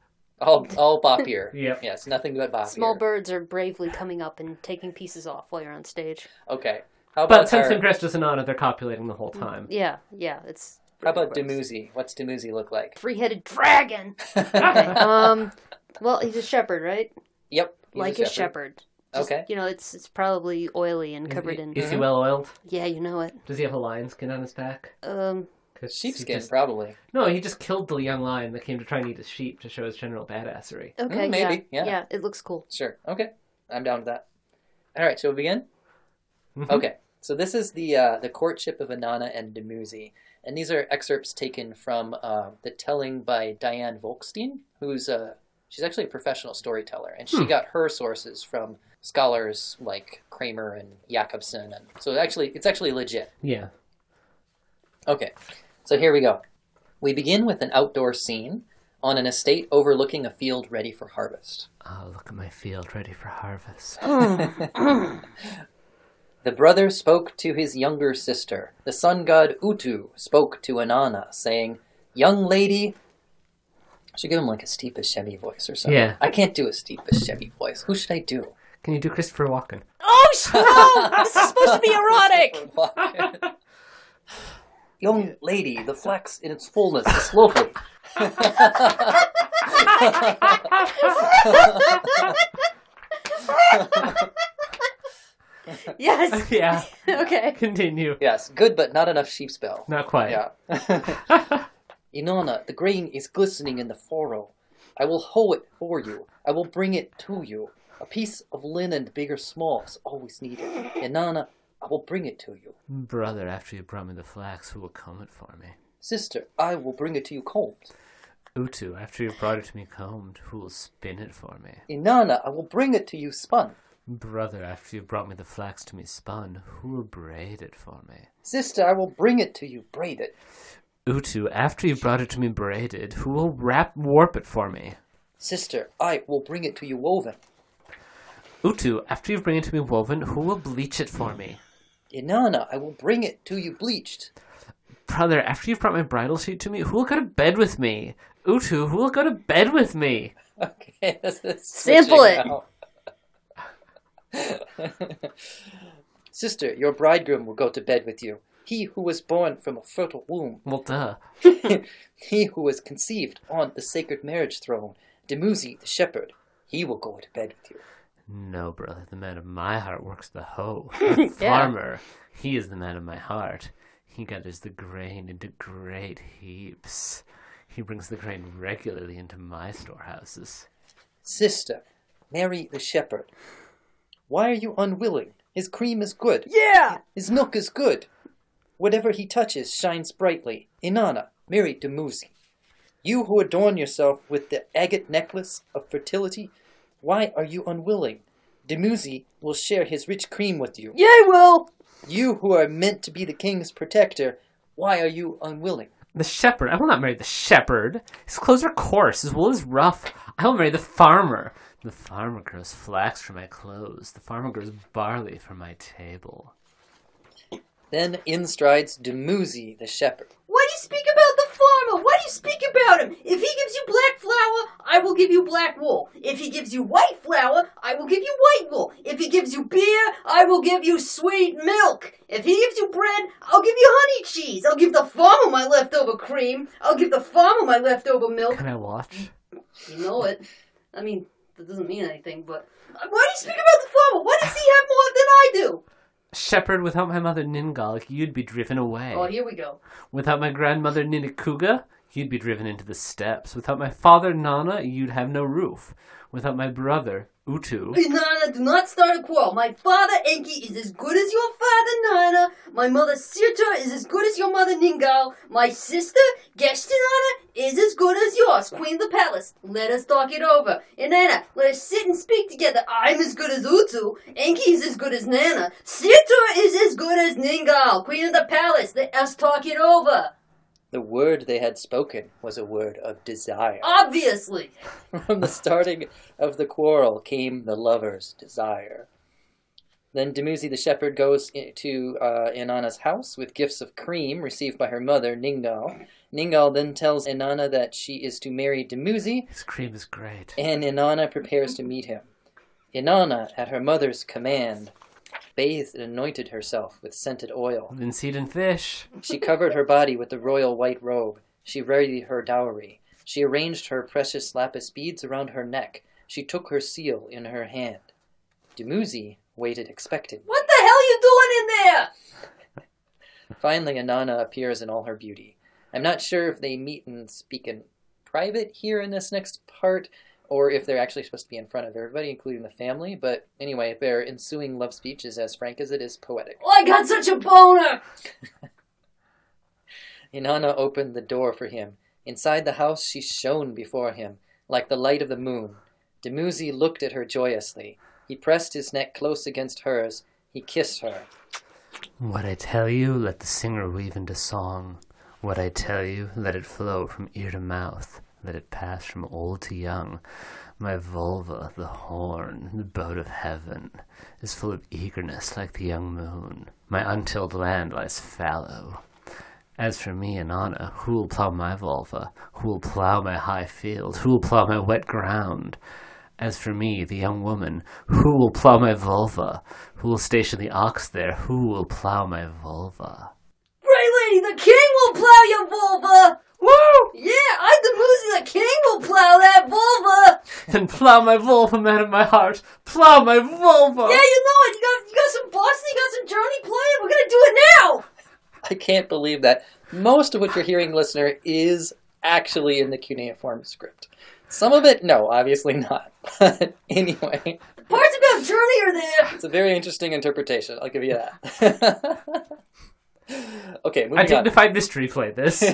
all all bappir. [LAUGHS] Yep. Yes, nothing but bop Small birds are bravely coming up and taking pieces off while you're on stage. Okay, how about But since our, they're dressed as an honor, they're copulating the whole time. Yeah, yeah, it's. How about gross. Dumuzi? What's Dumuzi look like? Three-headed dragon. [LAUGHS] Um. Well, he's a shepherd, right? yep, he's like a shepherd. Just, Okay. You know, it's it's probably oily and Is, covered he- in. is he Mhm. well oiled? Yeah, you know it. Does he have a lion skin on his back? Um. 'Cause he Sheepskin, just- probably. No, he just killed the young lion that came to try and eat his sheep to show his general badassery. Okay. Mm, maybe, yeah. Yeah. It looks cool. Sure. Okay, I'm down with that. All right, shall we begin? Mhm. Okay, so this is the uh, the courtship of Inanna and Dumuzi, And these are excerpts taken from uh, the telling by Diane Wolkstein, who's a she's actually a professional storyteller, and she Hmm. got her sources from scholars like Kramer and Jacobsen, and so actually it's actually legit. Yeah. Okay, so here we go. We begin with an outdoor scene on an estate overlooking a field ready for harvest. Oh, look at my field ready for harvest. [LAUGHS] [LAUGHS] [LAUGHS] The brother spoke to his younger sister. The sun god Utu spoke to Inanna, saying, Young lady. I should give him like a Steve Buscemi voice or something. Yeah. I can't do a Steve Buscemi voice. Who should I do? Can you do Christopher Walken? Oh, sh- no! This is supposed to be erotic! Young lady, the flax in its fullness is lovely. [LAUGHS] yes. [LAUGHS] yeah. [LAUGHS] Okay. Continue. yes, good, but not enough sheep's bell. Not quite. Yeah. Inanna, the grain is glistening in the furrow. I will hoe it for you. I will bring it to you. A piece of linen, big or small, is always needed. Inanna, I will bring it to you. Brother, after you brought me the flax, who will comb it for me? Sister, I will bring it to you combed. Utu, after you brought it to me combed, who will spin it for me? Inanna, I will bring it to you spun. Brother, after you brought me the flax to me spun, who will braid it for me? Sister, I will bring it to you braid it. Utu, after you brought it to me braided, who will wrap warp it for me? Sister, I will bring it to you woven. Utu, after you bring it to me woven, who will bleach it for me? Inanna, I will bring it to you bleached. Brother, after you've brought my bridal sheet to me, who will go to bed with me? Utu, who will go to bed with me? [LAUGHS] Okay, this is Sample it. now. [LAUGHS] Sister, your bridegroom will go to bed with you. He who was born from a fertile womb. Well, [LAUGHS] duh. he who was conceived on the sacred marriage throne. Dumuzi, the shepherd. He will go to bed with you. No, brother, the man of my heart works the hoe. [LAUGHS] The farmer, he is the man of my heart. He gathers the grain into great heaps. He brings the grain regularly into my storehouses. Sister, marry the shepherd. Why are you unwilling? His cream is good. Yeah! His milk is good. Whatever he touches shines brightly. Inanna, marry Dumuzi. You who adorn yourself with the agate necklace of fertility, why are you unwilling? Dumuzi will share his rich cream with you. Yay, Will! You who are meant to be the king's protector, why are you unwilling? The shepherd, I will not marry the shepherd. His clothes are coarse, his wool is rough. I will marry the farmer. The farmer grows flax for my clothes. The farmer grows barley for my table. Then in strides Dumuzi, the shepherd. Why do you speak about the farmer? Why do you speak about him? If he gives you black flour, I will give you black wool. If he gives you white flour, I will give you white wool. If he gives you beer, I will give you sweet milk. If he gives you bread, I'll give you honey cheese. I'll give the farmer my leftover cream. I'll give the farmer my leftover milk. Can I watch? You know it. I mean, that doesn't mean anything, but uh, why do you speak about the farmer? Why does he have more than I do? Shepherd, without my mother Ningal, you'd be driven away. Oh, here we go. Without my grandmother Ningikuga, you'd be driven into the steppes. Without my father Nanna, you'd have no roof. Without my brother Utu, Nana, do not start a quarrel. My father Enki is as good as your father Nanna. My mother Sirta is as good as your mother Ningal. My sister Geshtinanna is as good as yours, Queen of the Palace. Let us talk it over. And Inanna, let us sit and speak together. I'm as good as Utu. Enki is as good as Nanna. Sirta is as good as Ningal, Queen of the Palace. Let us talk it over. The word they had spoken was a word of desire. Obviously. [LAUGHS] From the starting of the quarrel came the lover's desire. Then Dumuzi the shepherd goes to uh, Inanna's house with gifts of cream received by her mother, Ningal. Ningal then tells Inanna that she is to marry Dumuzi, his cream is great. and Inanna prepares to meet him. Inanna, at her mother's command, bathed and anointed herself with scented oil. Linseed and fish. She covered her body with the royal white robe. She readied her dowry. She arranged her precious lapis beads around her neck. She took her seal in her hand. Dumuzi waited expectant. What the hell you doing in there? [LAUGHS] Finally, Inanna appears in all her beauty. I'm not sure if they meet and speak in private here in this next part, or if they're actually supposed to be in front of everybody, including the family, but anyway, their ensuing love speech is as frank as it is poetic. Oh, I got such a boner. [LAUGHS] Inanna opened the door for him. Inside the house she shone before him, like the light of the moon. Dumuzi looked at her joyously. He pressed his neck close against hers. He kissed her. What I tell you, let the singer weave into song. What I tell you, let it flow from ear to mouth. Let it pass from old to young. My vulva, the horn, the boat of heaven, is full of eagerness like the young moon. My untilled land lies fallow. As for me and Anna, who will plow my vulva? Who will plow my high field? Who will plow my wet ground? As for me, the young woman, who will plow my vulva? Who will station the ox there? Who will plow my vulva? Great lady, the king will plow your vulva! Woo! I'm Dumuzi, the king will plow that vulva! Then plow my vulva, man of my heart. Plow my vulva. Yeah, you know it. You got, you got some Boston, you got some Journey playing. We're gonna do it now! I can't believe that most of what you're hearing, listener, is actually in the cuneiform script. Some of it, no, obviously not. But [LAUGHS] anyway, Parts about Journey are there. it's a very interesting interpretation. I'll give you that. [LAUGHS] okay, moving on. Identified mystery play this. [LAUGHS]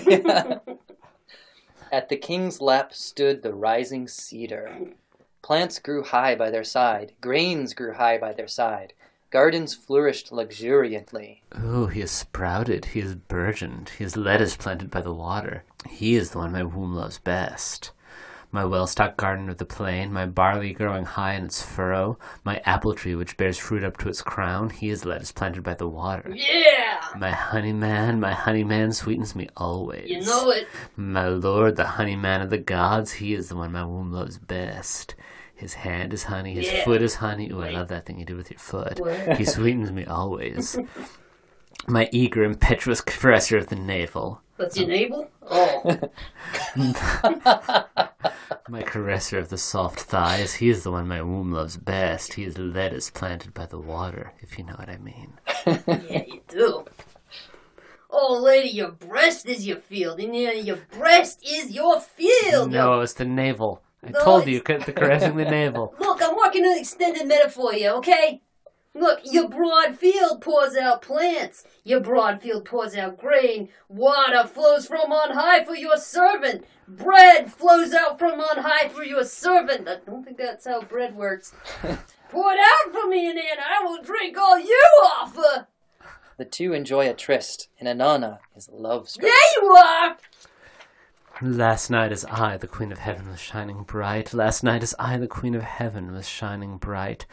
At the king's lap stood the rising cedar. Plants grew high by their side, grains grew high by their side, gardens flourished luxuriantly. Oh, he has sprouted, he has burgeoned, he has lettuce planted by the water. He is the one my womb loves best. My well stocked garden of the plain, my barley growing high in its furrow, my apple tree which bears fruit up to its crown, he is lettuce planted by the water. Yeah! My honey man, my honey man sweetens me always. You know it. My lord, the honey man of the gods, he is the one my womb loves best. His hand is honey, his Yeah. foot is honey. Ooh, I love that thing you do with your foot. What? He sweetens me always. [LAUGHS] My eager, impetuous caresser of the navel. That's your navel? Oh. [LAUGHS] My caresser of the soft thighs. He is the one my womb loves best. He is the lettuce planted by the water, if you know what I mean. yeah, you do. Oh, lady, your breast is your field. And your breast is your field. No, it's the navel. I No, told it's- you, the caressing the navel. [LAUGHS] Look, I'm working an extended metaphor here, okay? Look, your broad field pours out plants. Your broad field pours out grain. Water flows from on high for your servant. Bread flows out from on high for your servant. I don't think that's how bread works. [LAUGHS] Pour it out for me, and then I will drink all you offer. The two enjoy a tryst, and Inanna is love struck. There you are. Last night as I, the Queen of Heaven, was shining bright. Last night as I, the Queen of Heaven, was shining bright.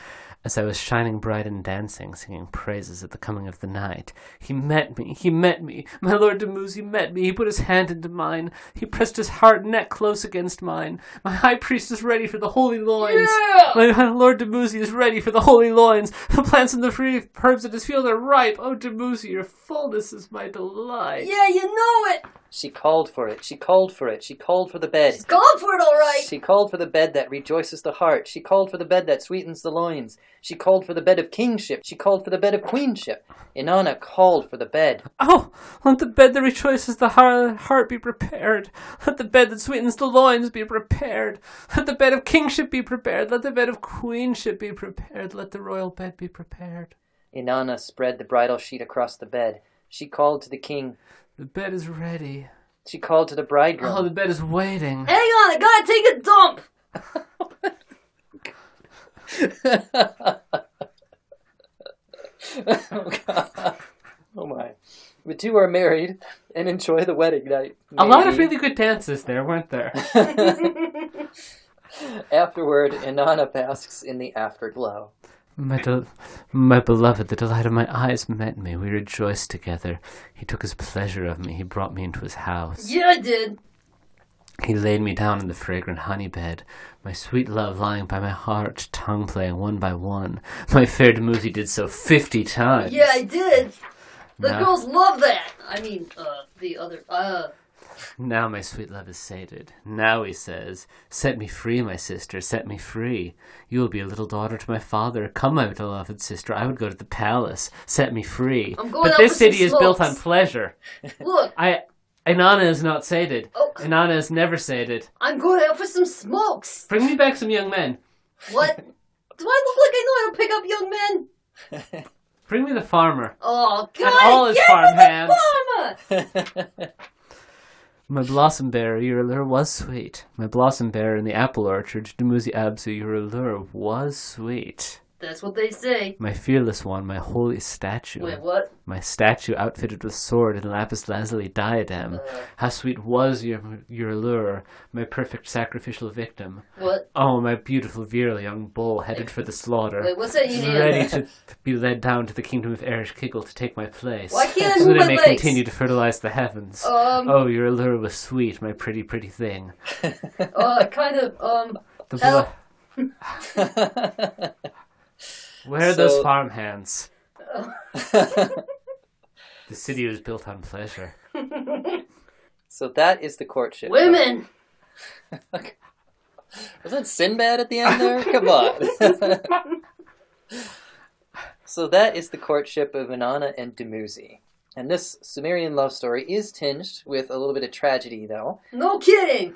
As I was shining bright and dancing, singing praises at the coming of the night, he met me, he met me. My Lord Dumuzi met me. He put his hand into mine. He pressed his hard neck close against mine. My high priest is ready for the holy loins. Yeah. My, my Lord Dumuzi is ready for the holy loins. The plants and the free herbs in his field are ripe. Oh, Dumuzi, your fullness is my delight. Yeah, you know it. She called for it, she called for it, she called for the bed. She's gone for it, all right. She called for the bed that rejoices the heart. She called for the bed that sweetens the loins. She called for the bed of kingship. She called for the bed of queenship. Inanna called for the bed. Oh, let the bed that rejoices the heart, heart be prepared. Let the bed that sweetens the loins be prepared. Let the bed of kingship be prepared. Let the bed of queenship be prepared. Let the royal bed be prepared. Inanna spread the bridal sheet across the bed. She called to the king. The bed is ready. She called to the bridegroom. Oh, the bed is waiting. Hang on, I gotta take a dump. [LAUGHS] [LAUGHS] oh, God. Oh, my. The two are married and enjoy the wedding night. A lot of really good dances there, weren't there? [LAUGHS] [LAUGHS] Afterward, Inanna basks in the afterglow. My, del- my beloved, the delight of my eyes met me. We rejoiced together. He took his pleasure of me. He brought me into his house. yeah, I did. He laid me down in the fragrant honey bed, my sweet love lying by my heart, tongue playing one by one. My fair Dumuzi did so fifty times. Yeah, I did. The Now- girls love that. I mean, uh, the other, uh, Now my sweet love is sated. Now he says, Set me free, my sister, set me free. You will be a little daughter to my father. Come, my beloved sister, I would go to the palace. Set me free. I'm going but this city is built on pleasure. look, [LAUGHS] I Inanna is not sated. Oh. Inanna is never sated. I'm going out for some smokes. Bring me back some young men. What? [LAUGHS] Do I look like I know how to pick up young men? [LAUGHS] Bring me the farmer. Oh God! And all his give farm me the hands. farmer! [LAUGHS] My blossom bearer, your allure was sweet. My blossom bearer in the apple orchard, Dumuzi Absu, your allure was sweet. That's what they say. My fearless one, my holy statue. Wait, what? My statue outfitted with sword and lapis lazuli diadem. Uh. How sweet was your your allure, my perfect sacrificial victim. What? Oh, my beautiful virile young bull headed for the slaughter. Wait, what's that you? Ready to be led down to the kingdom of Ereshkigal to take my place. Why can't I so move that I may legs? continue to fertilize the heavens. Um, Oh, your allure was sweet, my pretty, pretty thing. [LAUGHS] uh, kind of, um, The. [LAUGHS] blo- Where are those farm hands? [LAUGHS] The city was built on pleasure. so that is the courtship. women! [LAUGHS] Was that Sinbad at the end there? Come on. [LAUGHS] so that is the courtship of Inanna and Dumuzi. And this Sumerian love story is tinged with a little bit of tragedy, though. No kidding!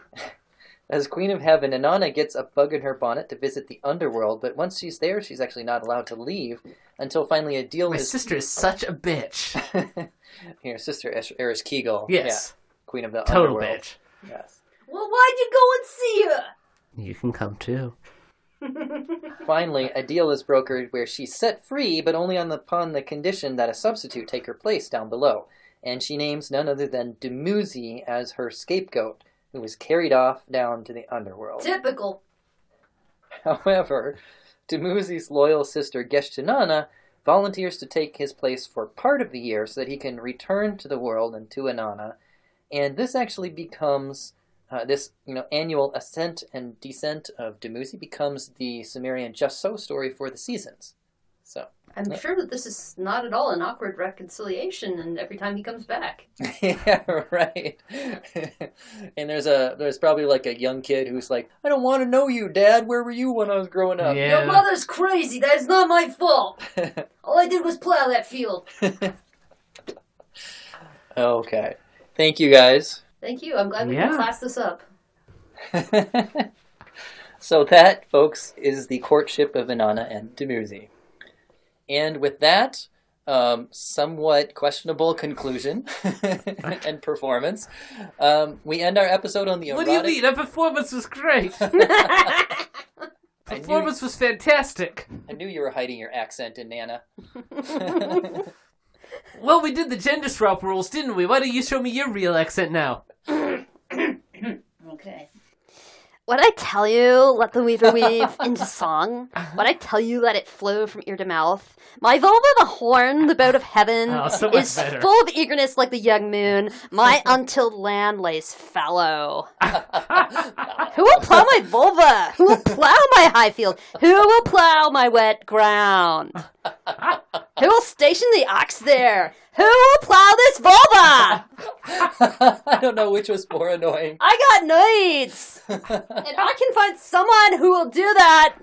As Queen of Heaven, Inanna gets a bug in her bonnet to visit the underworld, but once she's there, she's actually not allowed to leave until finally a deal My is. sister is such a bitch. [LAUGHS] Your sister, Eris Ereshkigal. Yes, Yeah, Queen of the Underworld. total Underworld. bitch. Yes. Well, why'd you go and see her? You can come too. [LAUGHS] Finally, a deal is brokered where she's set free, but only on the, upon the condition that a substitute take her place down below. And she names none other than Dumuzi as her scapegoat, who was carried off down to the underworld. Typical. [LAUGHS] However, Dumuzi's loyal sister Geshtinanna volunteers to take his place for part of the year so that he can return to the world and to Inanna. And this actually becomes uh, this you know annual ascent and descent of Dumuzi becomes the Sumerian just so story for the seasons. So I'm sure that this is not at all an awkward reconciliation, and every time he comes back. [LAUGHS] yeah, right. [LAUGHS] and there's a there's probably like a young kid who's like, I don't want to know you, Dad. Where were you when I was growing up? Yeah. Your mother's crazy. That's not my fault. [LAUGHS] All I did was plow that field. okay. Thank you guys. Thank you. I'm glad we Yeah. can class this up. so that, folks, is the courtship of Inanna and Dumuzi. And with that, um, somewhat questionable conclusion [LAUGHS] and performance, um, we end our episode on the What erotic. do you mean? That performance was great. [LAUGHS] [LAUGHS] I knew, performance was fantastic. I knew you were hiding your accent in Nana. Well, we did the gender swap rules, didn't we? Why don't you show me your real accent now? [COUGHS] Okay. What I tell you, let the weaver weave [LAUGHS] into song. Uh-huh. What I tell you, let it flow from ear to mouth. My vulva, the horn, the boat of heaven, Oh, so is better. full of eagerness like the young moon. My [LAUGHS] untilled land lays fallow. [LAUGHS] Who will plow my vulva? Who will plow my high field? Who will plow my wet ground? Who will station the ox there? Who will plow this vulva? [LAUGHS] I don't know which was more annoying. I got needs, and [LAUGHS] I can find someone who will do that.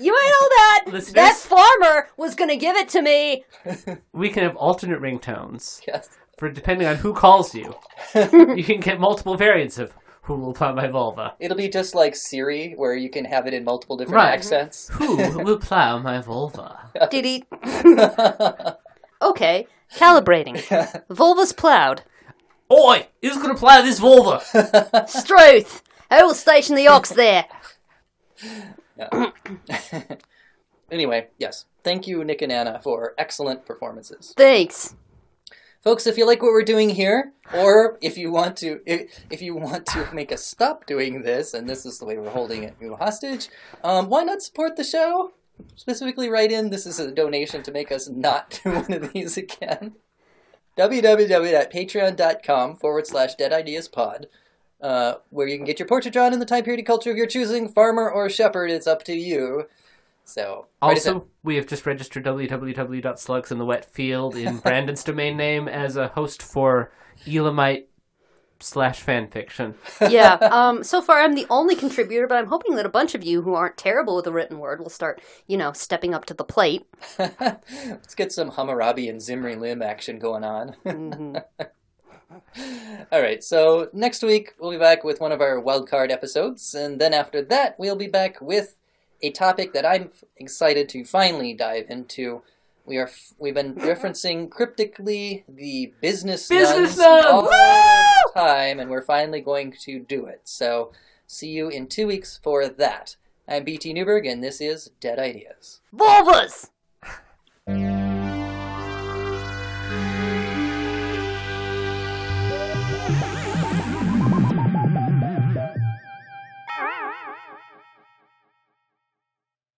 You may know that that farmer was gonna give it to me. [LAUGHS] We can have alternate ringtones yes. for depending on who calls you. you can get multiple variants of who will plow my vulva. It'll be just like Siri, where you can have it in multiple different Right. accents. [LAUGHS] Who will plow my vulva? [LAUGHS] Diddy. [LAUGHS] Okay, calibrating. Vulva's plowed. Oi! Who's gonna plow this vulva? Struth. Who will station the ox there? anyway, yes. Thank you, Nick and Anna, for excellent performances. Thanks. Folks, if you like what we're doing here, or if you want to, if, if you want to make us stop doing this, and this is the way we're holding it you hostage, um, why not support the show? Specifically, write in. This is a donation to make us not do one of these again. www.patreon.com forward slash dead ideas pod, uh, where you can get your portrait drawn in the time period and culture of your choosing, farmer or shepherd. It's up to you. So, write us in. Also, we have just registered www.slugs in the wet field in [LAUGHS] Brandon's domain name as a host for Elamite slash fanfiction. [LAUGHS] Yeah. [LAUGHS] Um. So far, I'm the only contributor, but I'm hoping that a bunch of you who aren't terrible with the written word will start, you know, stepping up to the plate. [LAUGHS] Let's get some Hammurabi and Zimri Lim action going on. Mhm. All right, so next week we'll be back with one of our wildcard episodes, and then after that we'll be back with a topic that I'm excited to finally dive into We are f- we've been referencing cryptically the business Business nuns nuns! all the time, and we're finally going to do it. So, see you in two weeks for that. I'm BT Newberg, and this is Dead Ideas. Vulvas!